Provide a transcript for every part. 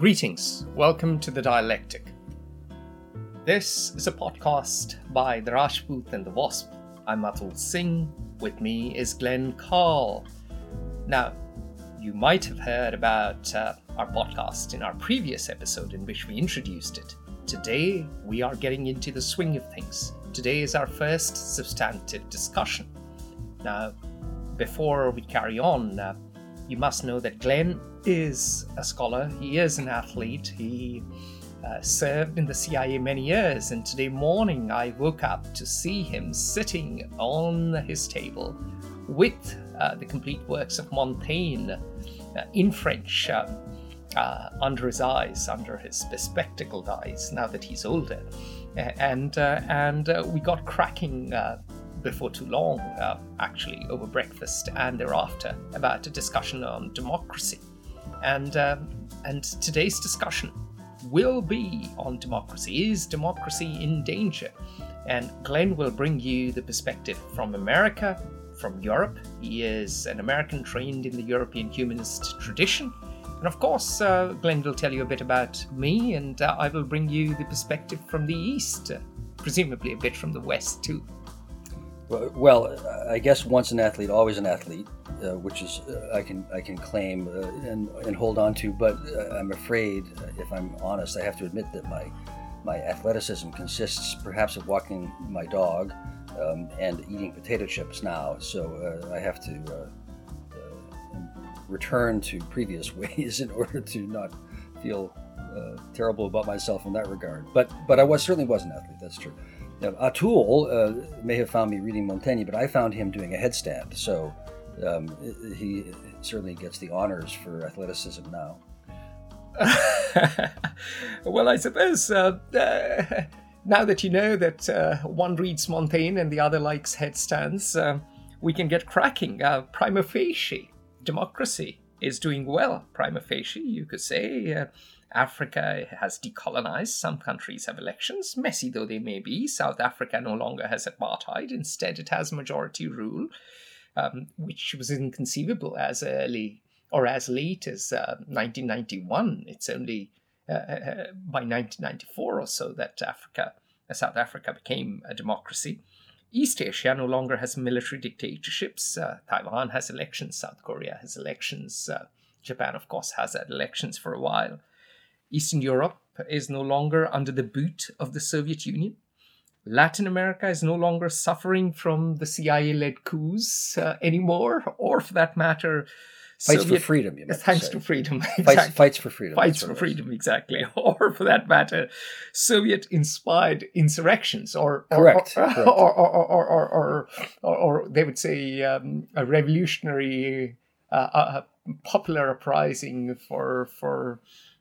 Greetings, welcome to The Dialectic. This is a podcast by The Rajput and the Wasp. I'm Atul Singh, with me is Glenn Carle. Now, you might have heard about uh, our podcast in our previous episode in which we introduced it. Today, we are getting into the swing of things. Today is our first substantive discussion. Now, before we carry on, uh, you must know that Glenn is a scholar, he is an athlete, he uh, served in the CIA many years, and today morning I woke up to see him sitting on his table with uh, the complete works of Montaigne uh, in French um, uh, under his eyes, under his bespectacled eyes, now that he's older. And, uh, and uh, we got cracking before too long, actually, over breakfast and thereafter, about a discussion on democracy. And, um, and today's discussion will be on democracy. Is democracy in danger? And Glenn will bring you the perspective from America, from Europe. He is an American trained in the European humanist tradition. And of course, uh, Glenn will tell you a bit about me, and uh, I will bring you the perspective from the East, uh, presumably a bit from the West too. Well, I guess once an athlete, always an athlete, uh, which is uh, I can I can claim uh, and and hold on to. But uh, I'm afraid, if I'm honest, I have to admit that my my athleticism consists perhaps of walking my dog um, and eating potato chips now. So uh, I have to uh, return to previous ways in order to not feel terrible about myself in that regard. But but I was certainly was an athlete. That's true. Now, Atul uh, may have found me reading Montaigne, but I found him doing a headstand. So um, he certainly gets the honors for athleticism now. well, I suppose uh, uh, now that you know that uh, one reads Montaigne and the other likes headstands, uh, we can get cracking. Uh, prima facie, democracy is doing well. Prima facie, you could say. Africa has decolonized. Some countries have elections, messy though they may be. South Africa no longer has apartheid. Instead, it has majority rule, um, which was inconceivable as early or as late as uh, 1991. It's only uh, uh by 1994 or so that Africa, uh, South Africa, became a democracy. East Asia no longer has military dictatorships. Uh, Taiwan has elections. South Korea has elections. Uh, Japan, of course, has had elections for a while. Eastern Europe is no longer under the boot of the Soviet Union. Latin America is no longer suffering from the CIA led coups uh, anymore, or for that matter, fights Soviet, for freedom. You thanks say. to freedom. Exactly. Fights, fights for freedom. Fights for freedom, exactly. Or for that matter, Soviet inspired insurrections, or correct, or, correct. Or, or, or, or, or, they would say um, a revolutionary, uh, a popular uprising for for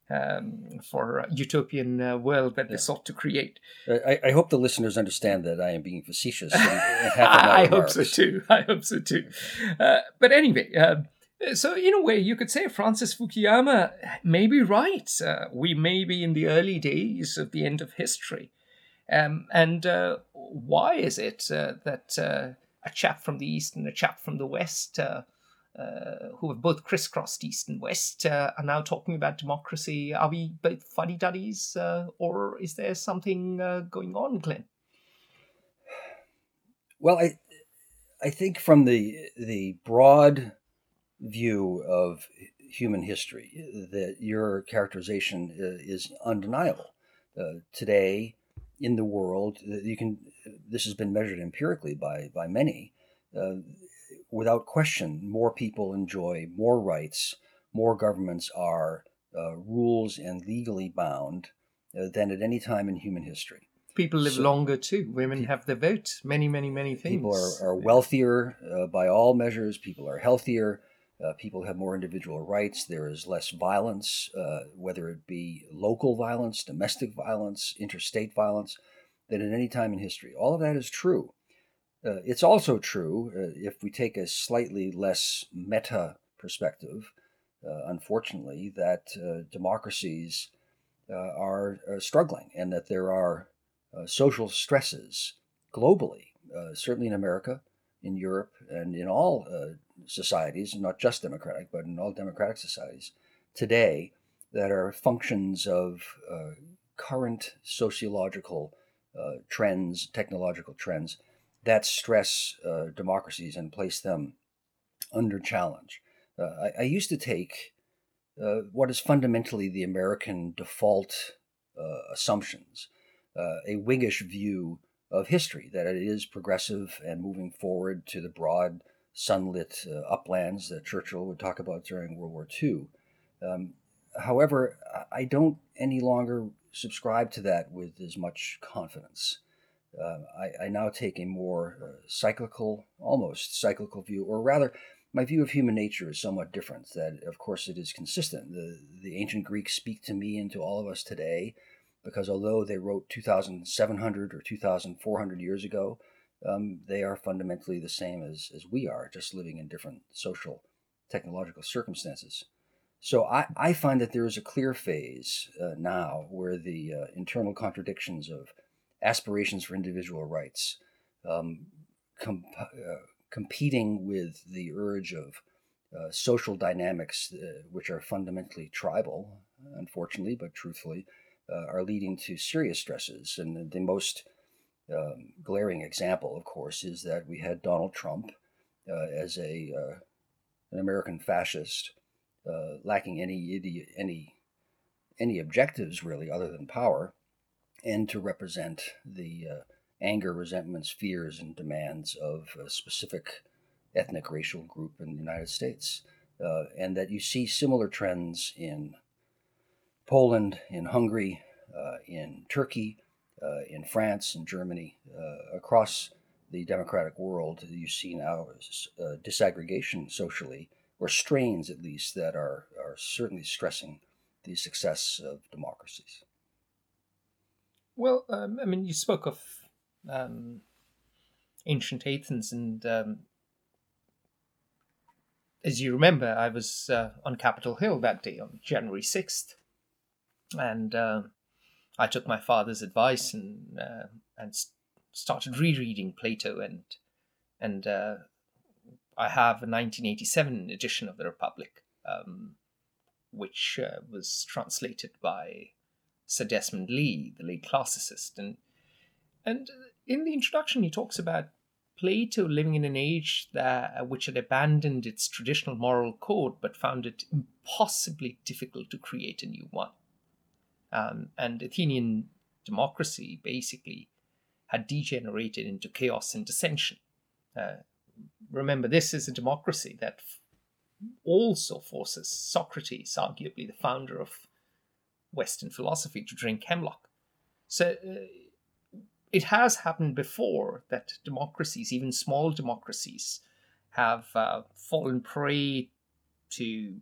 um, for utopian uh, world that yeah. they sought to create. I, I, hope the listeners understand that I am being facetious. I hope so too. I hope so too. Uh, but anyway, uh, so in a way, you could say Francis Fukuyama may be right. Uh, we may be in the early days of the end of history. Um, and uh, why is it uh, that a chap from the east and a chap from the west uh, who have both crisscrossed East and West, uh, are now talking about democracy. Are we both fuddy duddies, uh, or is there something uh, going on, Glenn? Well, I, I think from the the broad view of human history, that your characterization uh, is undeniable. Uh, today, in the world, you can. This has been measured empirically by by many without question, more people enjoy more rights, more governments are uh, rules and legally bound uh, than at any time in human history. People live so, longer too. Women have the vote. Many, many, many things. People are, are wealthier uh, by all measures. People are healthier. Uh, people have more individual rights. There is less violence, uh, whether it be local violence, domestic violence, interstate violence, than at any time in history. All of that is true. Uh, it's also true, uh, if we take a slightly less meta perspective, uh, unfortunately, that uh, democracies uh, are uh, struggling and that there are social stresses globally, certainly in America, in Europe, and in all societies, not just democratic, but in all democratic societies today, that are functions of current sociological trends, technological trends that stress uh, democracies and place them under challenge. Uh, I, I, used to take uh, what is fundamentally the American default uh, assumptions, a Whiggish view of history, that it is progressive and moving forward to the broad sunlit uplands that Churchill would talk about during World War II. Um, however, I don't any longer subscribe to that with as much confidence. Uh, I, I, now take a more uh, cyclical, almost cyclical view, or rather, my view of human nature is somewhat different. That, of course, it is consistent. The, the ancient Greeks speak to me and to all of us today, because although they wrote 2,700 or 2,400 years ago, um, they are fundamentally the same as, as we are, just living in different social, technological circumstances. So I, I find that there is a clear phase uh, now where the uh, internal contradictions of aspirations for individual rights um, uh, competing with the urge of uh, social dynamics, uh, which are fundamentally tribal, unfortunately, but truthfully, uh, are leading to serious stresses. And the most um, glaring example, of course, is that we had Donald Trump as a an American fascist uh, lacking any any any objectives really other than power, and to represent the uh, anger, resentments, fears, and demands of a specific ethnic racial group in the United States, uh, and that you see similar trends in Poland, in Hungary, uh, in Turkey, uh, in France, in Germany, uh, across the democratic world. You see now disaggregation socially or strains at least, that are, are certainly stressing the success of democracies. Well, um, I mean, you spoke of um, ancient Athens, and um, as you remember, I was uh, on Capitol Hill that day on January 6th, and uh, I took my father's advice and uh, and started rereading Plato and and uh, I have a 1987 edition of the Republic, um, which uh, was translated by Sir Desmond Lee, the late classicist, and and in the introduction he talks about Plato living in an age that uh, which had abandoned its traditional moral code but found it impossibly difficult to create a new one. Um, and Athenian democracy basically had degenerated into chaos and dissension. Uh, remember, this is a democracy that also forces Socrates, arguably the founder of Western philosophy, to drink hemlock. So uh, it has happened before that democracies, even small democracies, have uh, fallen prey to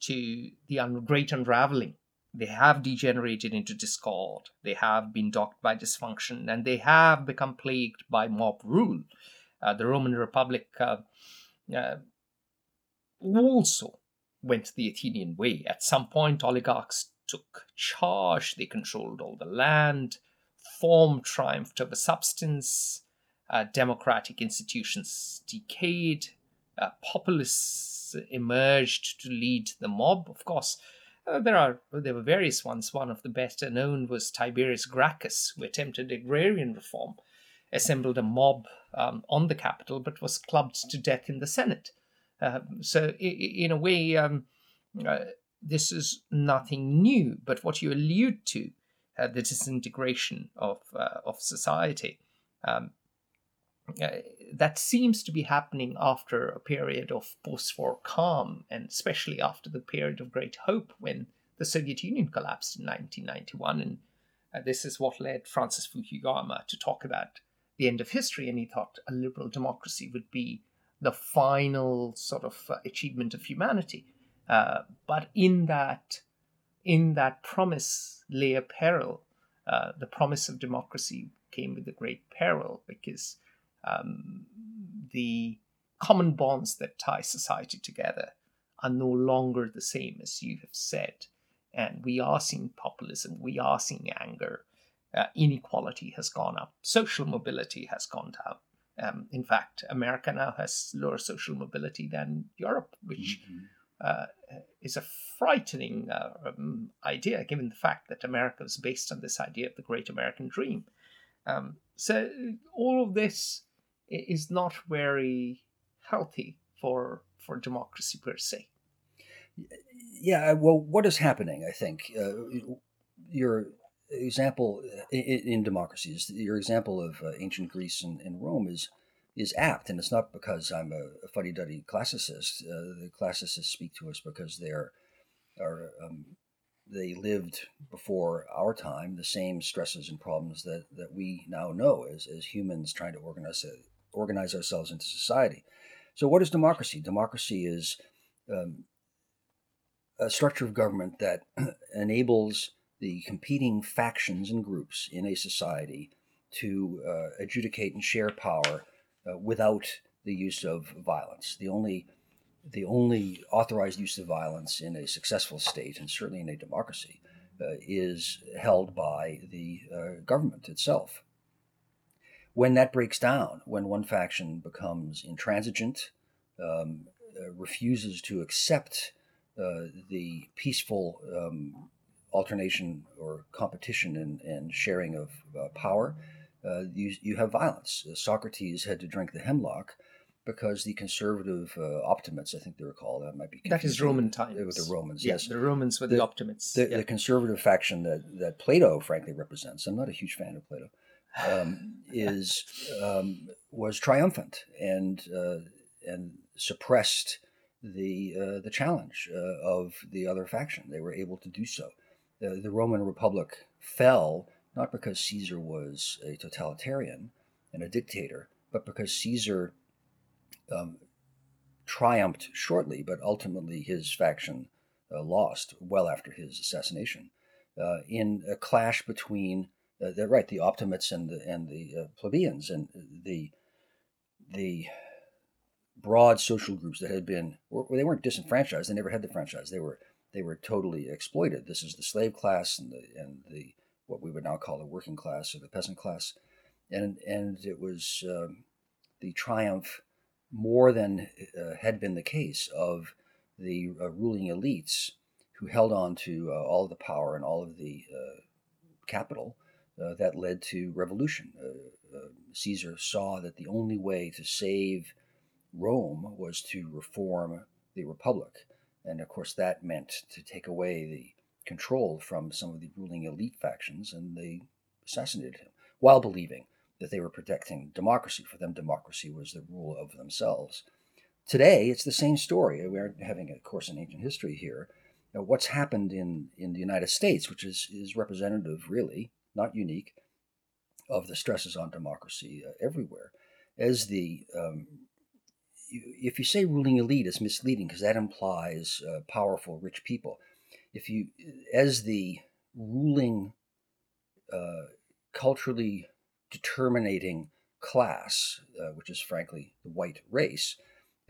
to the un- great unraveling. They have degenerated into discord. They have been docked by dysfunction, and they have become plagued by mob rule. Uh, the Roman Republic uh, uh, also went the Athenian way. At some point, oligarchs took charge, they controlled all the land, form triumphed over substance, uh, democratic institutions decayed, uh, populists emerged to lead the mob. Of course, uh, there are there were various ones. One of the better known was Tiberius Gracchus, who attempted agrarian reform assembled a mob um, on the Capitol, but was clubbed to death in the Senate. Uh, so, in a way, um, uh, this is nothing new. But what you allude to, uh, the disintegration of uh, of society, um, uh, that seems to be happening after a period of post-war calm, and especially after the period of great hope when the Soviet Union collapsed in 1991. And uh, this is what led Francis Fukuyama to talk about the end of history, and he thought a liberal democracy would be the final sort of uh, achievement of humanity. Uh, but in that, in that promise lay a peril. Uh, the promise of democracy came with a great peril because um, the common bonds that tie society together are no longer the same as you have said. And we are seeing populism, we are seeing anger, uh, inequality has gone up, social mobility has gone down. Um, in fact, America now has lower social mobility than Europe, which mm-hmm. Uh, is a frightening uh, um, idea, given the fact that America was based on this idea of the great American dream. Um, so all of this is not very healthy for for democracy per se. Yeah, well, what is happening? I think uh, your example in, in democracies, your example of uh, ancient Greece and, and, Rome is is apt, and it's not because I'm a, a fuddy-duddy classicist. Uh, the classicists speak to us because they're are um, they lived before our time the same stresses and problems that, that we now know as, as humans trying to organize organize ourselves into society. So, what is democracy? Democracy is um, a structure of government that enables the competing factions and groups in a society to uh, adjudicate and share power uh, without the use of violence. The only the only authorized use of violence in a successful state, and certainly in a democracy, uh, is held by the uh, government itself. When that breaks down, when one faction becomes intransigent, um, uh, refuses to accept uh, the peaceful um, alternation or competition and, and sharing of uh, power, uh, you, you have violence. Socrates had to drink the hemlock because the conservative uh, optimates, I think they were called, that might be that is Roman times with the Romans. yes, the Romans were the, the optimates. The, yeah. the, conservative faction that that Plato, frankly, represents. I'm not a huge fan of Plato. Um, is um, was triumphant and uh, and suppressed the uh, the challenge uh, of the other faction. They were able to do so. the Roman Republic fell not because Caesar was a totalitarian and a dictator, but because Caesar um, triumphed shortly, but ultimately his faction uh, lost well after his assassination uh, in a clash between uh, the, right the optimates and the and the uh, plebeians and the the broad social groups that had been they weren't disenfranchised they never had the franchise they were they were totally exploited. This is the slave class and the and the what we would now call the working class or the peasant class and and it was um, the triumph more than uh, had been the case of the uh, ruling elites who held on to uh, all of the power and all of the uh, capital uh, that led to revolution. Uh, Caesar saw that the only way to save Rome was to reform the republic. And of course, that meant to take away the control from some of the ruling elite factions, and they assassinated him while believing that they were protecting democracy. For them, democracy was the rule of themselves. Today, it's the same story. We're having a course in ancient history here. Now, what's happened in, in the United States, which is, is representative, really, not unique, of the stresses on democracy uh, everywhere, as the um, if you say ruling elite, it's misleading because that implies uh, powerful, rich people. If you, as the ruling, uh, culturally determinating class, uh, which is frankly the white race,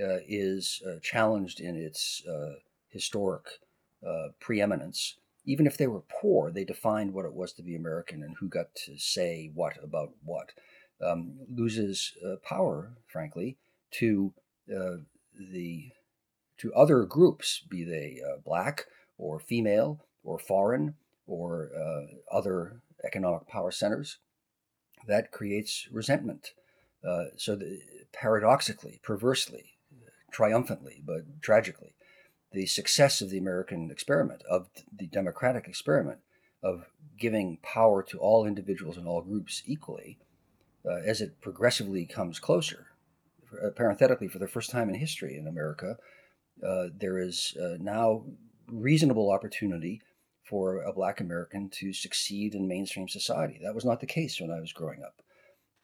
uh, is uh, challenged in its uh, historic uh, preeminence. Even if they were poor, they defined what it was to be American and who got to say what about what. Um, loses power, frankly, to the to other groups, be they black or female or foreign or other economic power centers that creates resentment. Uh, so, the, paradoxically, perversely, triumphantly, but tragically, the success of the American experiment, of the democratic experiment, of giving power to all individuals and all groups equally, uh, as it progressively comes closer. Uh, parenthetically, for the first time in history in America, uh, there is uh, now reasonable opportunity for a black American to succeed in mainstream society. That was not the case when I was growing up,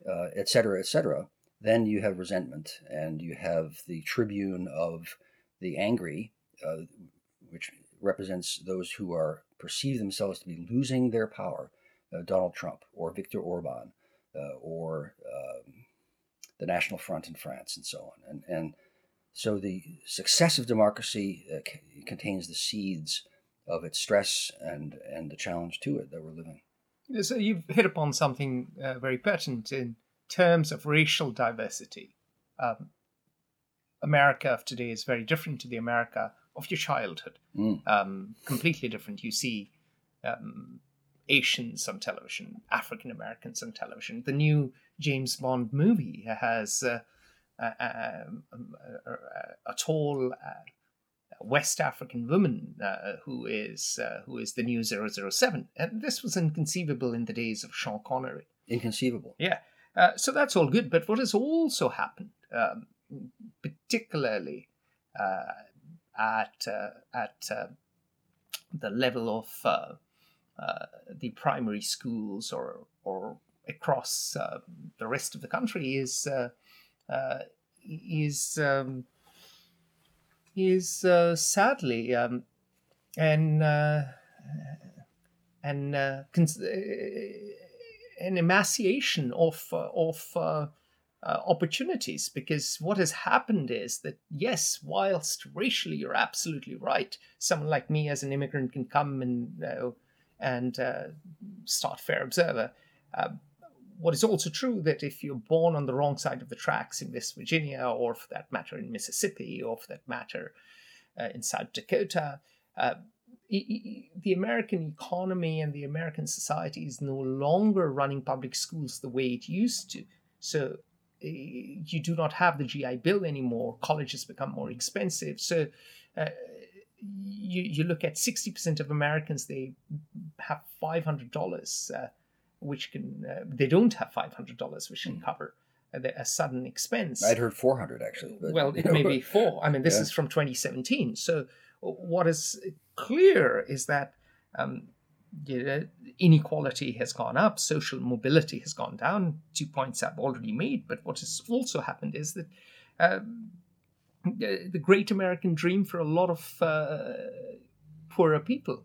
uh, et cetera, et cetera. Then you have resentment and you have the tribune of the angry, uh, which represents those who are perceive themselves to be losing their power, uh, Donald Trump or Viktor Orban uh, or um, the National Front in France and so on. And, and so the success of democracy uh, c- contains the seeds of its stress and and the challenge to it that we're living. So you've hit upon something uh, very pertinent in terms of racial diversity. Um, America of today is very different to the America of your childhood. Mm. Um, completely different. You see um, Asians on television, African Americans on television. The new James Bond movie has uh, a, tall uh, West African woman uh, who is uh, who is the new 007. And this was inconceivable in the days of Sean Connery. Inconceivable. Yeah. Uh, so that's all good. But what has also happened, um, particularly uh, at uh, at uh, the level of the primary schools or or across the rest of the country, is is um, is uh, sadly um, an uh, an uh, cons- an emaciation of of uh, opportunities. Because what has happened is that yes whilst racially you're absolutely right someone like me as an immigrant can come and uh, and uh, start fair observer what is also true that if you're born on the wrong side of the tracks in West Virginia, or for that matter in Mississippi, or for that matter uh, in South Dakota, uh, the American economy and the American society is no longer running public schools the way it used to. So you do not have the GI Bill anymore. Colleges become more expensive. So uh, you, you look at 60% of Americans, they have $500 uh, which can uh, they don't have five hundred dollars, which can hmm. cover a, a, sudden expense. I'd heard four hundred actually. But, well, it may be four. I mean, this yeah. is from 2017. So what is clear is that um, you know, inequality has gone up, social mobility has gone down. Two points I've already made, but what has also happened is that. Um, the great American dream for a lot of uh, poorer people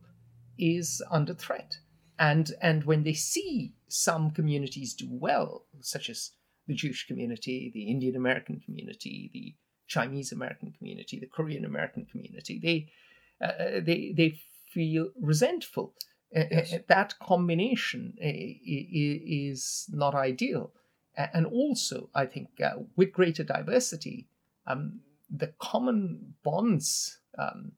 is under threat and and when they see some communities do well, such as the Jewish community, the Indian American community, the Chinese American community, the Korean American community, they uh, uh they they feel resentful. Uh, uh, that combination is not ideal, and also I think uh, with greater diversity, um, the common bonds um,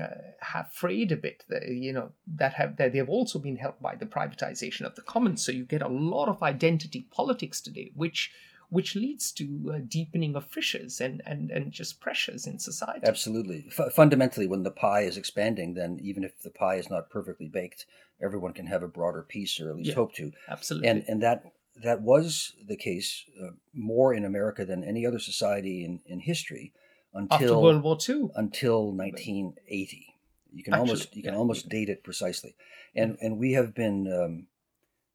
uh, have frayed a bit. You know that have that they have also been helped by the privatization of the commons. So you get a lot of identity politics today, which which leads to uh, deepening of fissures and, and, and just pressures in society. Absolutely. F- fundamentally, when the pie is expanding, then even if the pie is not perfectly baked, everyone can have a broader piece, or at least yeah, hope to. Absolutely. And and that that was the case uh, more in America than any other society in, in history until after World War II until 1980. You can Actually, almost you can yeah, almost date it precisely, and and we have been um,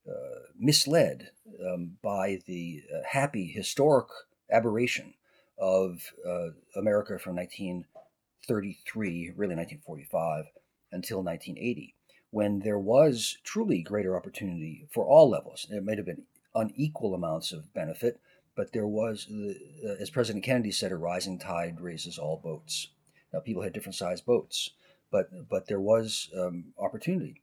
uh, misled um, by the uh, happy historic aberration of uh, America from 1933, really 1945, until 1980, when there was truly greater opportunity for all levels. It might have been unequal amounts of benefit, but there was, uh, as President Kennedy said, a rising tide raises all boats. Now, people had different sized boats, but but there was um, opportunity.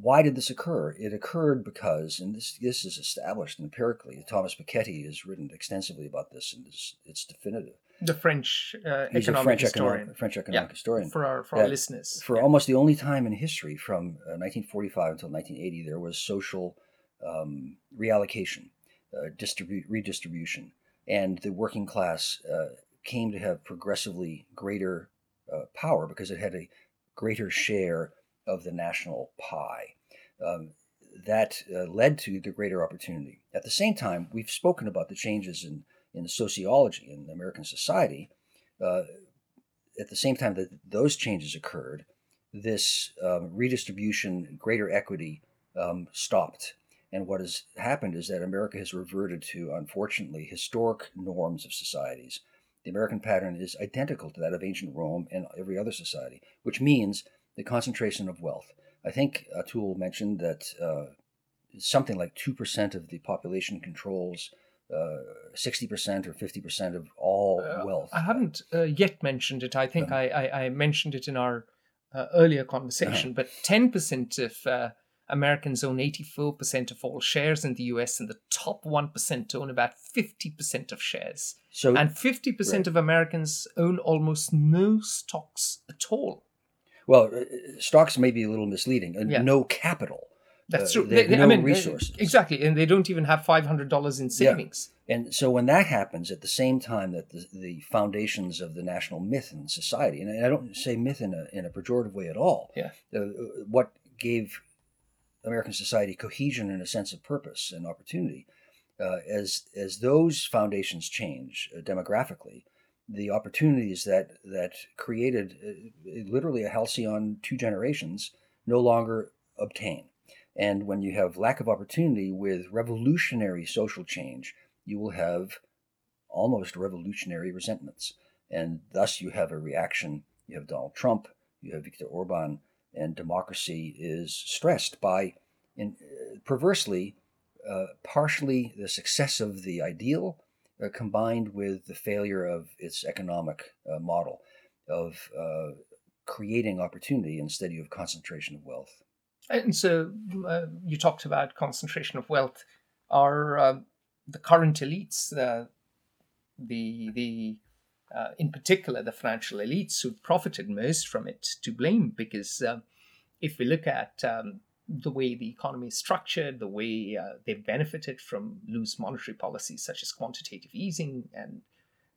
Why did this occur? It occurred because, and this this is established empirically. Thomas Piketty has written extensively about this, and it's, it's definitive. The French uh, He's economic a French historian. Economic, French economic yeah, historian. For our for our listeners, for yeah. almost the only time in history, from uh, 1945 until 1980, there was social um, reallocation uh, redistribution, and the working class uh, came to have progressively greater uh, power because it had a greater share of the national pie. Um, that uh, led to the greater opportunity. At the same time, we've spoken about the changes in, in sociology in American society. Uh, at the same time that those changes occurred, this um, redistribution, greater equity um, stopped and what has happened is that America has reverted to, unfortunately, historic norms of societies. The American pattern is identical to that of ancient Rome and every other society, which means the concentration of wealth. I think Atul mentioned that uh, something like 2% of the population controls uh, 60% or 50% of all uh, wealth. I haven't uh, yet mentioned it. I think uh-huh. I, I, I, mentioned it in our uh, earlier conversation, uh-huh. but 10% of Americans own 84% of all shares in the US, and the top 1% own about 50% of shares. So, and 50% right. of Americans own almost no stocks at all. well, uh, stocks may be a little misleading. Uh, Yeah. No capital. That's Uh, true. they no I mean, uh, resources. Exactly. And they don't even have $500 in savings. And so when that happens at the same time that the, the foundations of the national myth in society, and I don't say myth in a, in a pejorative way at all, Yeah. uh, what gave American society cohesion and a sense of purpose and opportunity, uh, as, as those foundations change uh, demographically, the opportunities that, that created uh, literally a halcyon two generations no longer obtain. And when you have lack of opportunity with revolutionary social change, you will have almost revolutionary resentments. And thus you have a reaction. You have Donald Trump, you have Viktor Orban, and democracy is stressed by, in, perversely, uh, partially the success of the ideal uh, combined with the failure of its economic uh, model of uh, creating opportunity instead of concentration of wealth. And so uh, you talked about concentration of wealth. Are uh, the current elites, the the uh, in particular the financial elites who profited most from it, to blame? Because uh, if we look at um, the way the economy is structured, the way uh, they've benefited from loose monetary policies such as quantitative easing and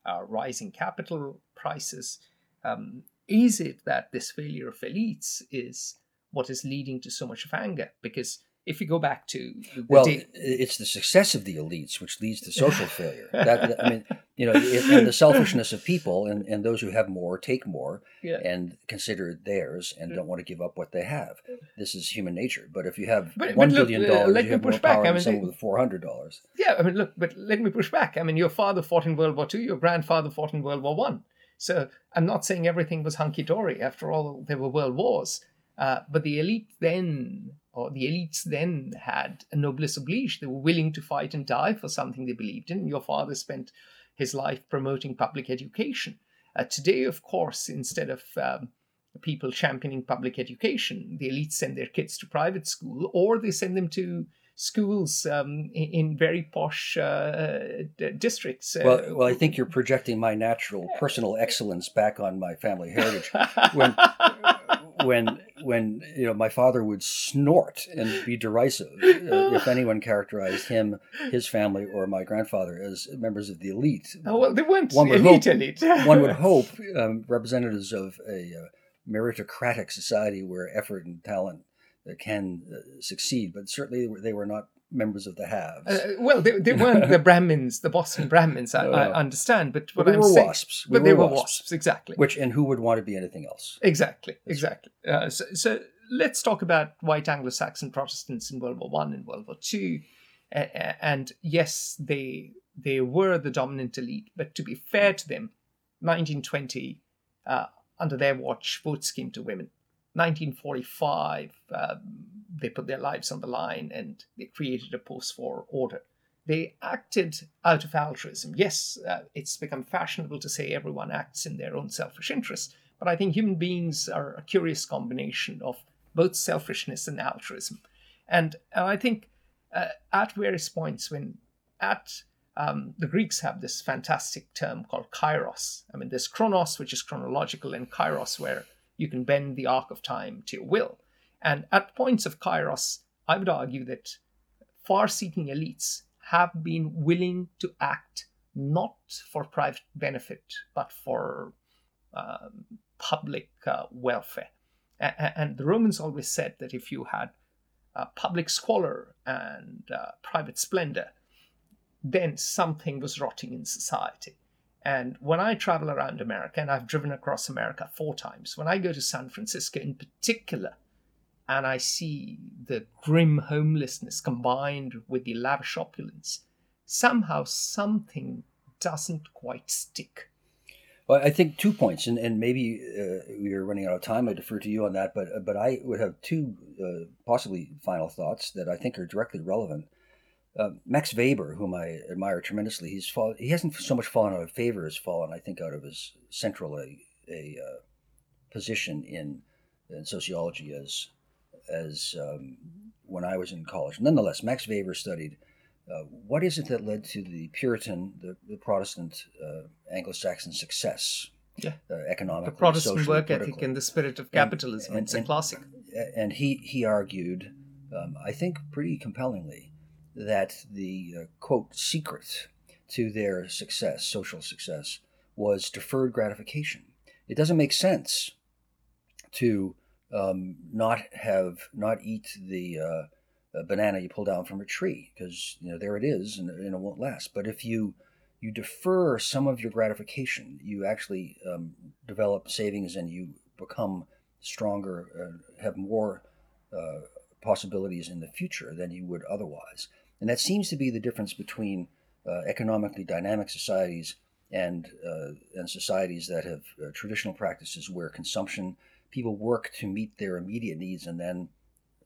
uh, rising capital prices, um, is it that this failure of elites is what is leading to so much of anger? Because if you go back to the Well, it's the success of the elites which leads to social failure. That, I mean, you know, it, and the selfishness of people, and, and those who have more take more yeah. and consider it theirs and don't want to give up what they have. This is human nature. But if you have But- one but look, billion uh, dollars, let you me have more push back. power I than mean, someone with four hundred dollars. Yeah, I mean, look, but let me push back. I mean, your father fought in World War II, your grandfather fought in World War One. So I'm not saying everything was hunky dory. After all, there were world wars. Uh, but the elite then, or the elites then, had a noblesse oblige. They were willing to fight and die for something they believed in. Your father spent his life promoting public education. Uh, today, of course, instead of um, people championing public education, the elites send their kids to private school or they send them to schools um, in, very posh uh, d- districts. Uh, Well, well, I think you're projecting my natural personal excellence back on my family heritage. When when when you know my father would snort and be derisive uh, if anyone characterized him, his family, or my grandfather as members of the elite. Oh, well, they weren't One would elite hope- elite. One would hope um, representatives of a uh, meritocratic society where effort and talent uh, can uh, succeed, but certainly they were not members of the haves. Uh, well, they, they weren't the Brahmins, the Boston Brahmins. I, No, I understand, but But what we I'm were saying, wasps. We but they were were wasps. wasps, exactly. Which and who would want to be anything else? Exactly, exactly. Uh, so, so let's talk about white Anglo-Saxon Protestants in World War One and World War Two. Uh, and yes, they they were the dominant elite, but to be fair to them, 1920, uh, under their watch, votes came to women. 1945, um, they put their lives on the line and they created a post-war order. They acted out of altruism. Yes, uh, it's become fashionable to say everyone acts in their own selfish interest, but I think human beings are a curious combination of both selfishness and altruism. And, and I think uh, at various points, when at um, the Greeks have this fantastic term called kairos. I mean, there's chronos, which is chronological, and kairos, where you can bend the arc of time to your will. And at points of kairos, I would argue that far seeking elites have been willing to act not for private benefit, but for um, public uh, welfare. And the Romans always said that if you had uh, public squalor and uh, private splendor, then something was rotting in society. And when I travel around America, and I've driven across America four times, when I go to San Francisco in particular, and I see the grim homelessness combined with the lavish opulence, somehow something doesn't quite stick. Well, I think two points, and, and maybe uh, we are running out of time. I defer to you on that, but but I would have two uh, possibly final thoughts that I think are directly relevant. Uh, Max Weber, whom I admire tremendously, he's he hasn't so much fallen out of favor as fallen, I think, out of his central a, a uh, position in, in sociology as as um, when I was in college. Nonetheless, Max Weber studied uh, what is it that led to the Puritan, the, the Protestant uh, Anglo-Saxon success, yeah, uh, economically, the Protestant socially, work ethic and the spirit of capitalism. And, it's a classic. And he he argued, um, I think, pretty compellingly, that the uh, quote secret to their success, social success, was deferred gratification. It doesn't make sense to um, not have not eat the uh, banana you pull down from a tree because you know there it is and, and, it won't last. But if you you defer some of your gratification, you actually um, develop savings and you become stronger, uh, have more uh, possibilities in the future than you would otherwise. And that seems to be the difference between uh, economically dynamic societies and uh, and societies that have uh, traditional practices where consumption people work to meet their immediate needs and then,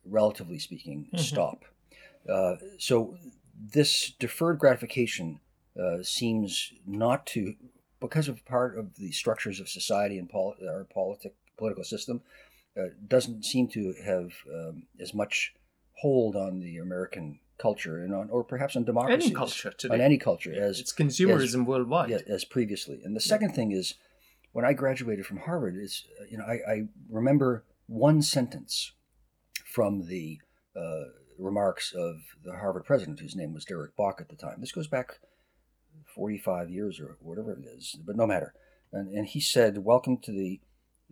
relatively speaking, mm-hmm. stop. Uh, so this deferred gratification uh, seems not to, because of part of the structures of society and pol- our politic, political system, uh, doesn't seem to have um, as much hold on the American culture and on, or perhaps on democracy, any culture today, on any culture as it's consumerism as, worldwide, yeah, as previously. And the second thing is when I graduated from Harvard, is uh, you know I, I remember one sentence from the uh, remarks of the Harvard president, whose name was Derek Bok at the time. This goes back 45 years or whatever it is, but no matter. And, and he said, "Welcome to the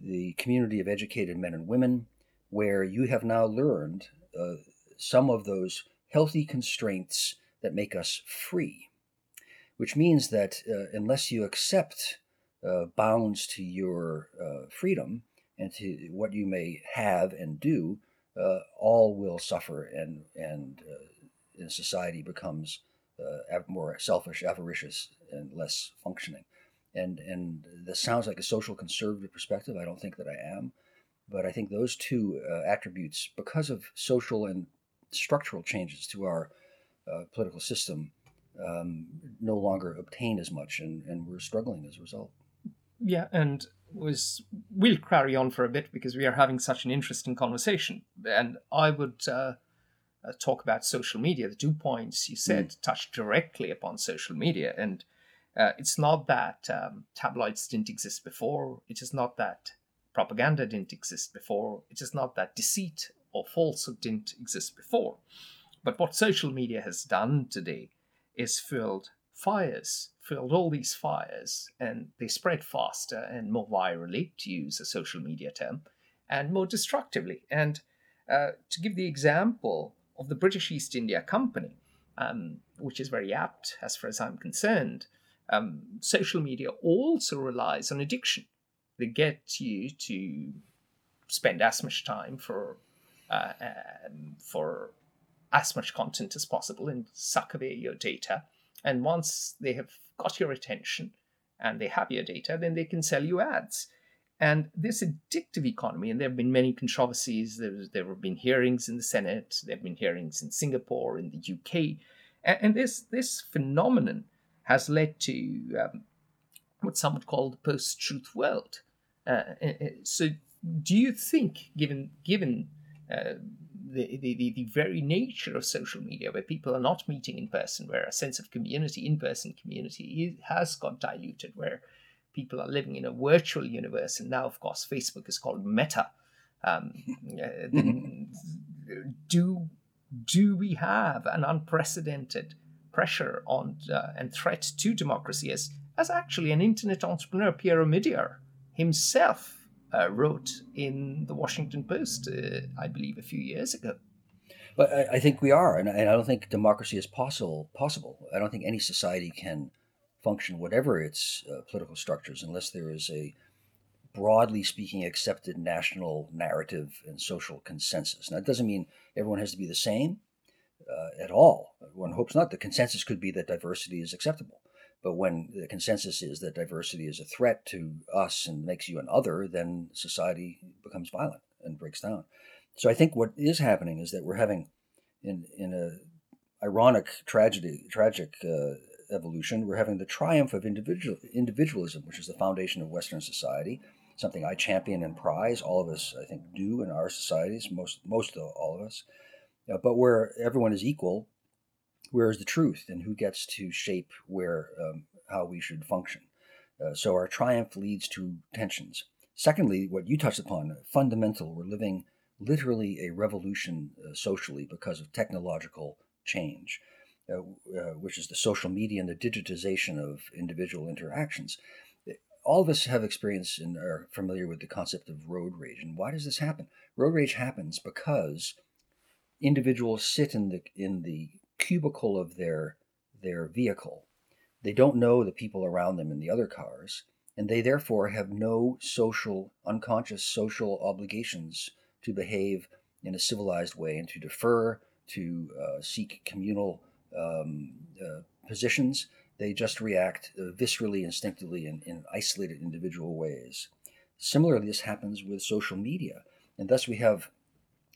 the community of educated men and women, where you have now learned uh, some of those healthy constraints that make us free." Which means that uh, unless you accept uh, bounds to your uh, freedom and to what you may have and do, uh, all will suffer, and and, uh, and society becomes uh, more selfish, avaricious, and less functioning. And and this sounds like a social conservative perspective. I don't think that I am, but I think those two uh, attributes, because of social and structural changes to our political system, um, no longer obtain as much, and, and we're struggling as a result yeah, and was we'll carry on for a bit because we are having such an interesting conversation. And I would uh, uh, talk about social media. The two points you said mm. touched directly upon social media, and uh, it's not that um, tabloids didn't exist before. It is not that propaganda didn't exist before. It is not that deceit or falsehood didn't exist before. But what social media has done today is filled fires filled all these fires and they spread faster and more virally, to use a social media term, and more destructively. And uh, to give the example of the British East India Company, um, which is very apt as far as I'm concerned, um, social media also relies on addiction. They get you to spend as much time for uh, um, for as much content as possible and suck away your data. And once they have got your attention and they have your data, then they can sell you ads. And this addictive economy, and there have been many controversies, there, there have been hearings in the Senate, there have been hearings in Singapore, in the UK, and, and this, this phenomenon has led to um, what some would call the post truth world. Uh, uh, uh, so, do you think, given, given uh, the, the, the very nature of social media, where people are not meeting in person, where a sense of community, in person community, has got diluted, where people are living in a virtual universe. And now, of course, Facebook is called Meta. Um, uh, do, do we have an unprecedented pressure on uh, and threat to democracy as, as actually an internet entrepreneur, Pierre Omidyar, himself uh, wrote in the Washington Post, uh, I believe, a few years ago. But I, I think we are, and I, and I, don't think democracy is possible. Possible. I don't think any society can function, whatever its uh, political structures, unless there is a broadly speaking accepted national narrative and social consensus. Now, it doesn't mean everyone has to be the same uh, at all. One hopes not. The consensus could be that diversity is acceptable. But when the consensus is that diversity is a threat to us and makes you an other, then society becomes violent and breaks down. So I think what is happening is that we're having, in in a ironic tragedy, tragic uh, evolution, we're having the triumph of individual individualism, which is the foundation of Western society, something I champion and prize. All of us, I think, do in our societies. Most most of all of us, uh, but where everyone is equal, where is the truth, and who gets to shape where um, how we should function? Uh, so our triumph leads to tensions. Secondly, what you touched upon, fundamental. We're living literally a revolution uh, socially because of technological change, uh, uh, which is the social media and the digitization of individual interactions. All of us have experience and are familiar with the concept of road rage. And why does this happen? Road rage happens because individuals sit in the in the cubicle of their their vehicle. They don't know the people around them in the other cars, and they therefore have no social, unconscious social obligations to behave in a civilized way and to defer, to uh, seek communal um, uh, positions. They just react uh, viscerally, instinctively, in, in isolated individual ways. Similarly, this happens with social media. And thus, we have,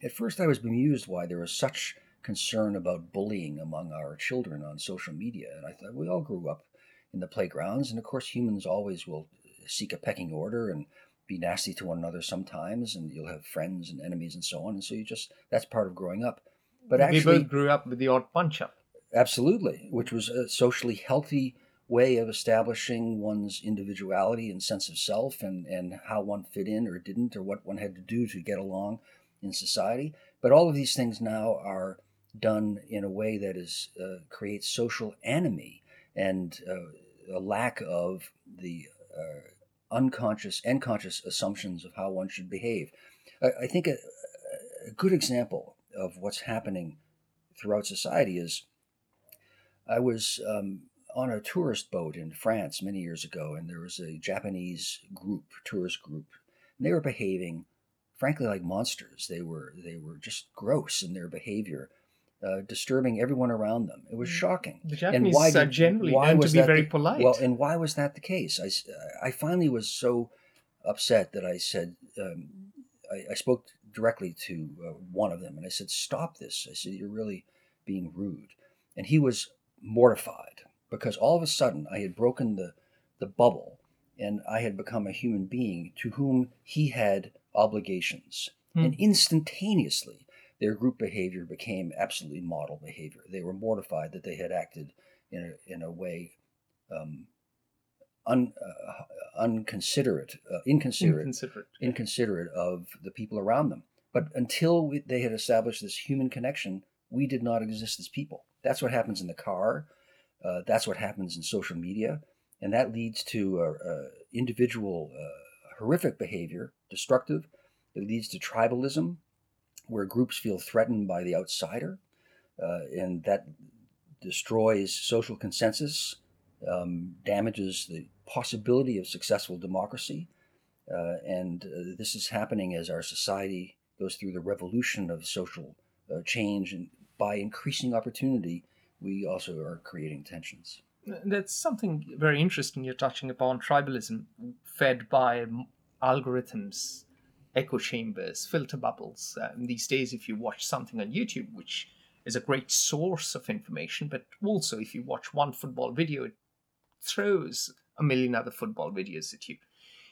at first, I was bemused why there was such concern about bullying among our children on social media. And I thought we all grew up in the playgrounds. And of course, humans always will seek a pecking order and be nasty to one another sometimes, and you'll have friends and enemies and so on. And so you just that's part of growing up. But actually, we both grew up with the odd punch up. Absolutely, which was a socially healthy way of establishing one's individuality and sense of self, and and how one fit in or didn't, or what one had to do to get along in society. But all of these things now are done in a way that is uh, creates social enemy and uh, a lack of the uh, unconscious and conscious assumptions of how one should behave. I, I think a, a, good example of what's happening throughout society is I was um, on a tourist boat in France many years ago, and there was a Japanese group, tourist group, and they were behaving, frankly, like monsters. They were they were just gross in their behavior uh, disturbing everyone around them. It was mm. shocking. The Japanese and why did, are generally why known to be very the, polite. Well, and why was that the case? I, I finally was so upset that I said, um, I, I, spoke directly to uh, one of them and I said, Stop this. I said, You're really being rude. And he was mortified because all of a sudden I had broken the, the bubble and I had become a human being to whom he had obligations. Hmm. And instantaneously, their group behavior became absolutely model behavior. They were mortified that they had acted in a, in a way um, un, uh, unconsiderate, uh, inconsiderate, inconsiderate, inconsiderate of the people around them. But until we, they had established this human connection, we did not exist as people. That's what happens in the car. Uh, that's what happens in social media, and that leads to uh, uh, individual uh, horrific behavior, destructive. It leads to tribalism where groups feel threatened by the outsider, uh, and that destroys social consensus, um, damages the possibility of successful democracy. Uh, and uh, this is happening as our society goes through the revolution of social uh, change. And by increasing opportunity, we also are creating tensions. That's something very interesting you're touching upon tribalism fed by algorithms echo chambers, filter bubbles. Um, these days, if you watch something on YouTube, which is a great source of information, but also if you watch one football video, it throws a million other football videos at you.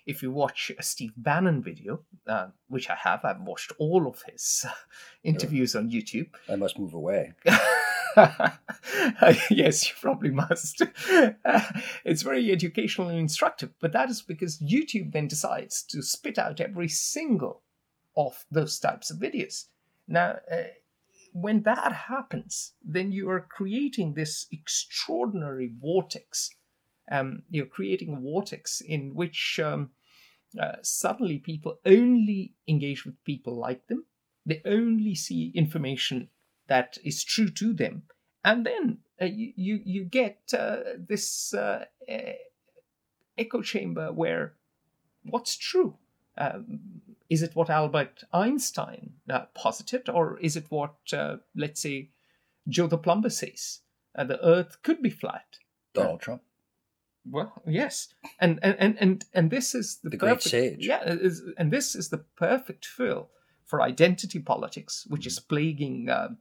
If you watch a Steve Bannon video, uh, which I have, I've watched all of his uh, interviews on YouTube. I must move away. yes, you probably must. it's very educational and instructive, but that is because YouTube then decides to spit out every single of those types of videos. Now, uh, when that happens, then you are creating this extraordinary vortex. Um, you're creating a vortex in which um, uh, suddenly people only engage with people like them. They only see information that is true to them, and then uh, you, you, you get uh, this uh, echo chamber where what's true? Um, is it what Albert Einstein uh, posited, or is it what, uh, let's say, Joe the plumber says? Uh, the Earth could be flat. Donald Trump. Well, yes, and and and and, and this is the, the perfect, great sage. Yeah, is, and this is the perfect fill for identity politics, which is plaguing um,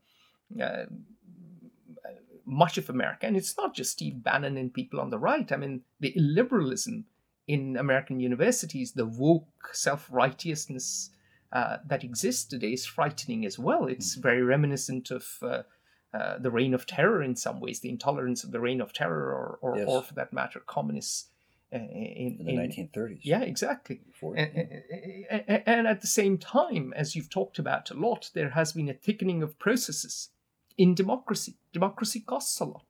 uh, much of America, and it's not just Steve Bannon and people on the right. I mean, the illiberalism in American universities, the woke self righteousness uh, that exists today is frightening as well. It's very reminiscent of uh, uh, the reign of terror in some ways, the intolerance of the reign of terror, or, or, Yes. or for that matter, communists. uh, In, in the 1930s. yeah, exactly. 40s. And, and- and at the same time, as you've talked about a lot, there has been a thickening of processes in democracy. Democracy costs a lot.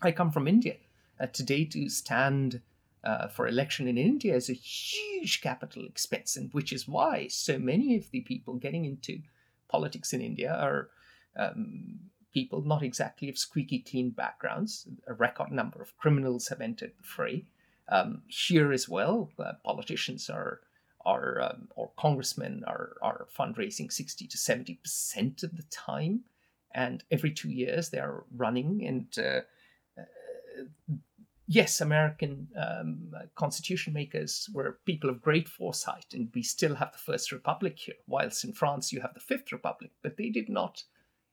I come from India. Uh, today, to stand uh, for election in India is a huge capital expense, and which is why so many of the people getting into politics in India are um, people not exactly of squeaky clean backgrounds. A record number of criminals have entered the fray. Um, here as well, uh, politicians are are um, or congressmen are are fundraising sixty to seventy percent of the time, and every two years they are running. And uh, uh, yes, American um, constitution makers were people of great foresight, and we still have the first republic here. Whilst in France you have the fifth republic, but they did not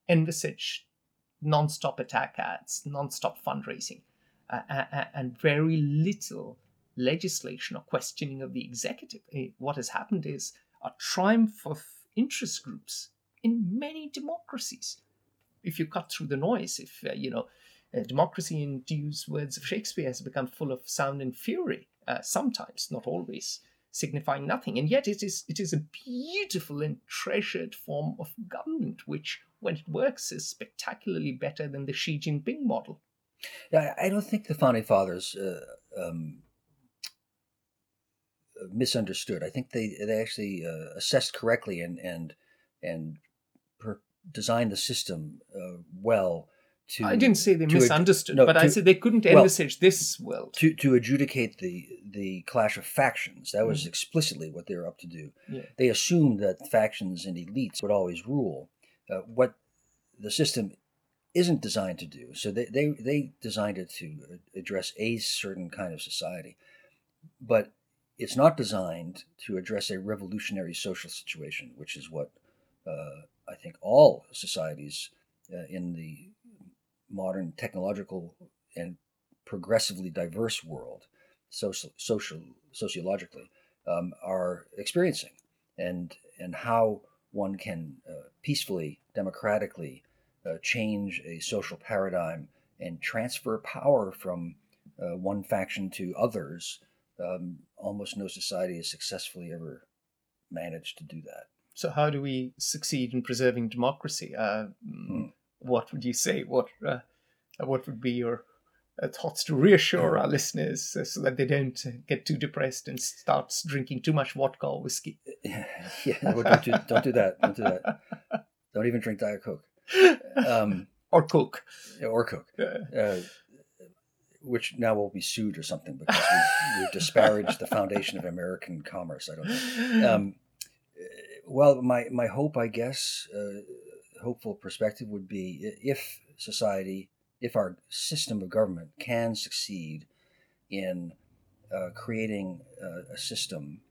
envisage non-stop attack ads, non-stop fundraising, uh, a- a- and very little legislation or questioning of the executive. Eh, What has happened is a triumph of interest groups in many democracies. If you cut through the noise, if uh, you know, uh, democracy, in use words of Shakespeare, has become full of sound and fury. Uh, sometimes, not always, signifying nothing, and yet it is it is a beautiful and treasured form of government, which, when it works, is spectacularly better than the Xi Jinping model. Yeah, I don't think the founding fathers uh, um, misunderstood. I think they they actually uh, assessed correctly and and and designed the system uh, well to. I didn't say they to ad- misunderstood, no, but I said they couldn't well, envisage this world. to to adjudicate the the clash of factions. That Mm-hmm. was explicitly what they were up to do. Yeah. They assumed that factions and elites would always rule. Uh, what the system isn't designed to do. So they, they they designed it to address a certain kind of society, but it's not designed to address a revolutionary social situation, which is what uh, I think all societies uh, in the modern technological and progressively diverse world, social, social sociologically, um, are experiencing, and and how one can uh, peacefully, democratically uh, change a social paradigm and transfer power from uh, one faction to others. Um, almost no society has successfully ever managed to do that. So, how do we succeed in preserving democracy? Uh, mm, What would you say? What uh, what would be your uh, thoughts to reassure our listeners uh, so that they don't uh, get too depressed and start drinking too much vodka or whiskey? yeah, well, don't do don't do that. Don't do that. Don't even drink Diet Coke um, or coke? or Coke. Uh, which now will be sued or something because we, we've disparaged the foundation of American commerce. I don't know. Um, well, my, my hope, I guess, uh, hopeful perspective would be if society, if our system of government can succeed in uh, creating uh, a system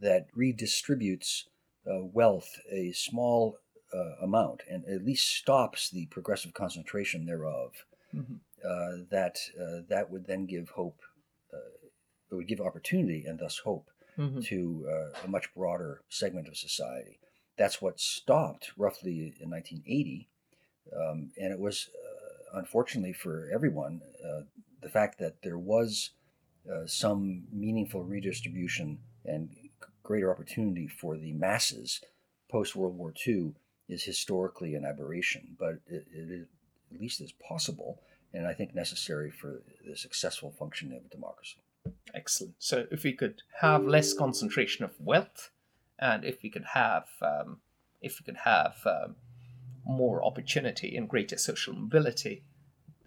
that redistributes uh, wealth a small uh, amount and at least stops the progressive concentration thereof mhm. uh, that uh, that would then give hope. Uh, it would give opportunity and thus hope Mhm. to uh, a much broader segment of society. That's what stopped roughly in 1980, um, and it was uh, unfortunately for everyone uh, the fact that there was uh, some meaningful redistribution and greater opportunity for the masses post World War II is historically an aberration, but it, it at least is possible and I think necessary for the successful functioning of a democracy. Excellent. So, if we could have less concentration of wealth, and if we could have, um, if we could have um, more opportunity and greater social mobility,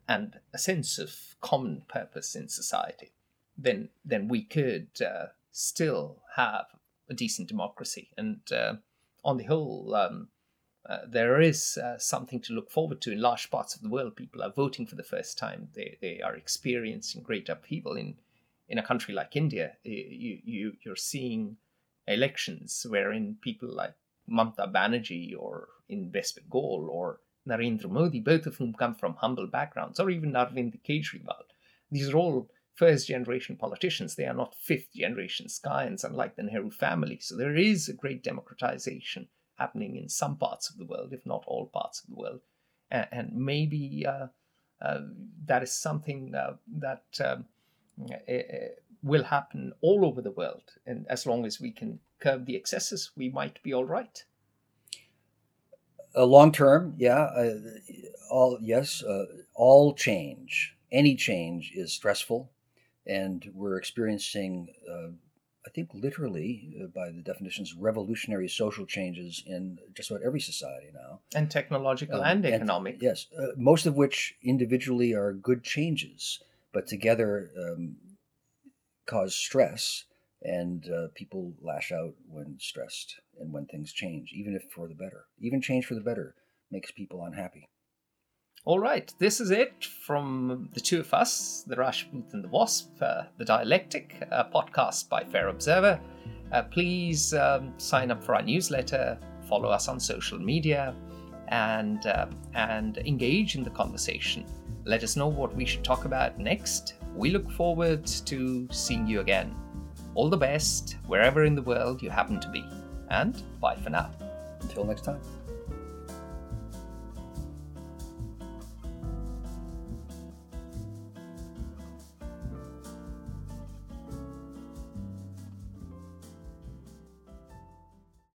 and a sense of common purpose in society, then then we could uh, still have a decent democracy. And uh, on the whole, um, uh, there is uh, something to look forward to in large parts of the world. People are voting for the first time. They they are experiencing great upheaval in in a country like India. You you you're seeing elections wherein people like Mamta Banerjee or in West Bengal or Narendra Modi, both of whom come from humble backgrounds, or even Arvind Kejriwal. These are all first generation politicians. They are not fifth generation Skyans, unlike the Nehru family. So there is a great democratization happening in some parts of the world, if not all parts of the world. And, and maybe uh, uh, that is something uh, that um, will happen all over the world. And as long as we can curb the excesses, we might be all right. Uh, long term, yeah, uh, all yes, uh, all change, any change is stressful, and we're experiencing, uh, I think, literally uh, by the definitions, revolutionary social changes in just about every society now, and technological um, and economic. And, yes, uh, most of which individually are good changes, but together um, cause stress and uh, people lash out when stressed and when things change, even if for the better. Even change for the better makes people unhappy. All right, this is it from the two of us, the Rajput and the Wasp, uh, the Dialectic, podcast by Fair Observer. Uh, please um, sign up for our newsletter, follow us on social media, and uh, and engage in the conversation. Let us know what we should talk about next. We look forward to seeing you again. All the best wherever in the world you happen to be. And bye for now. Until next time.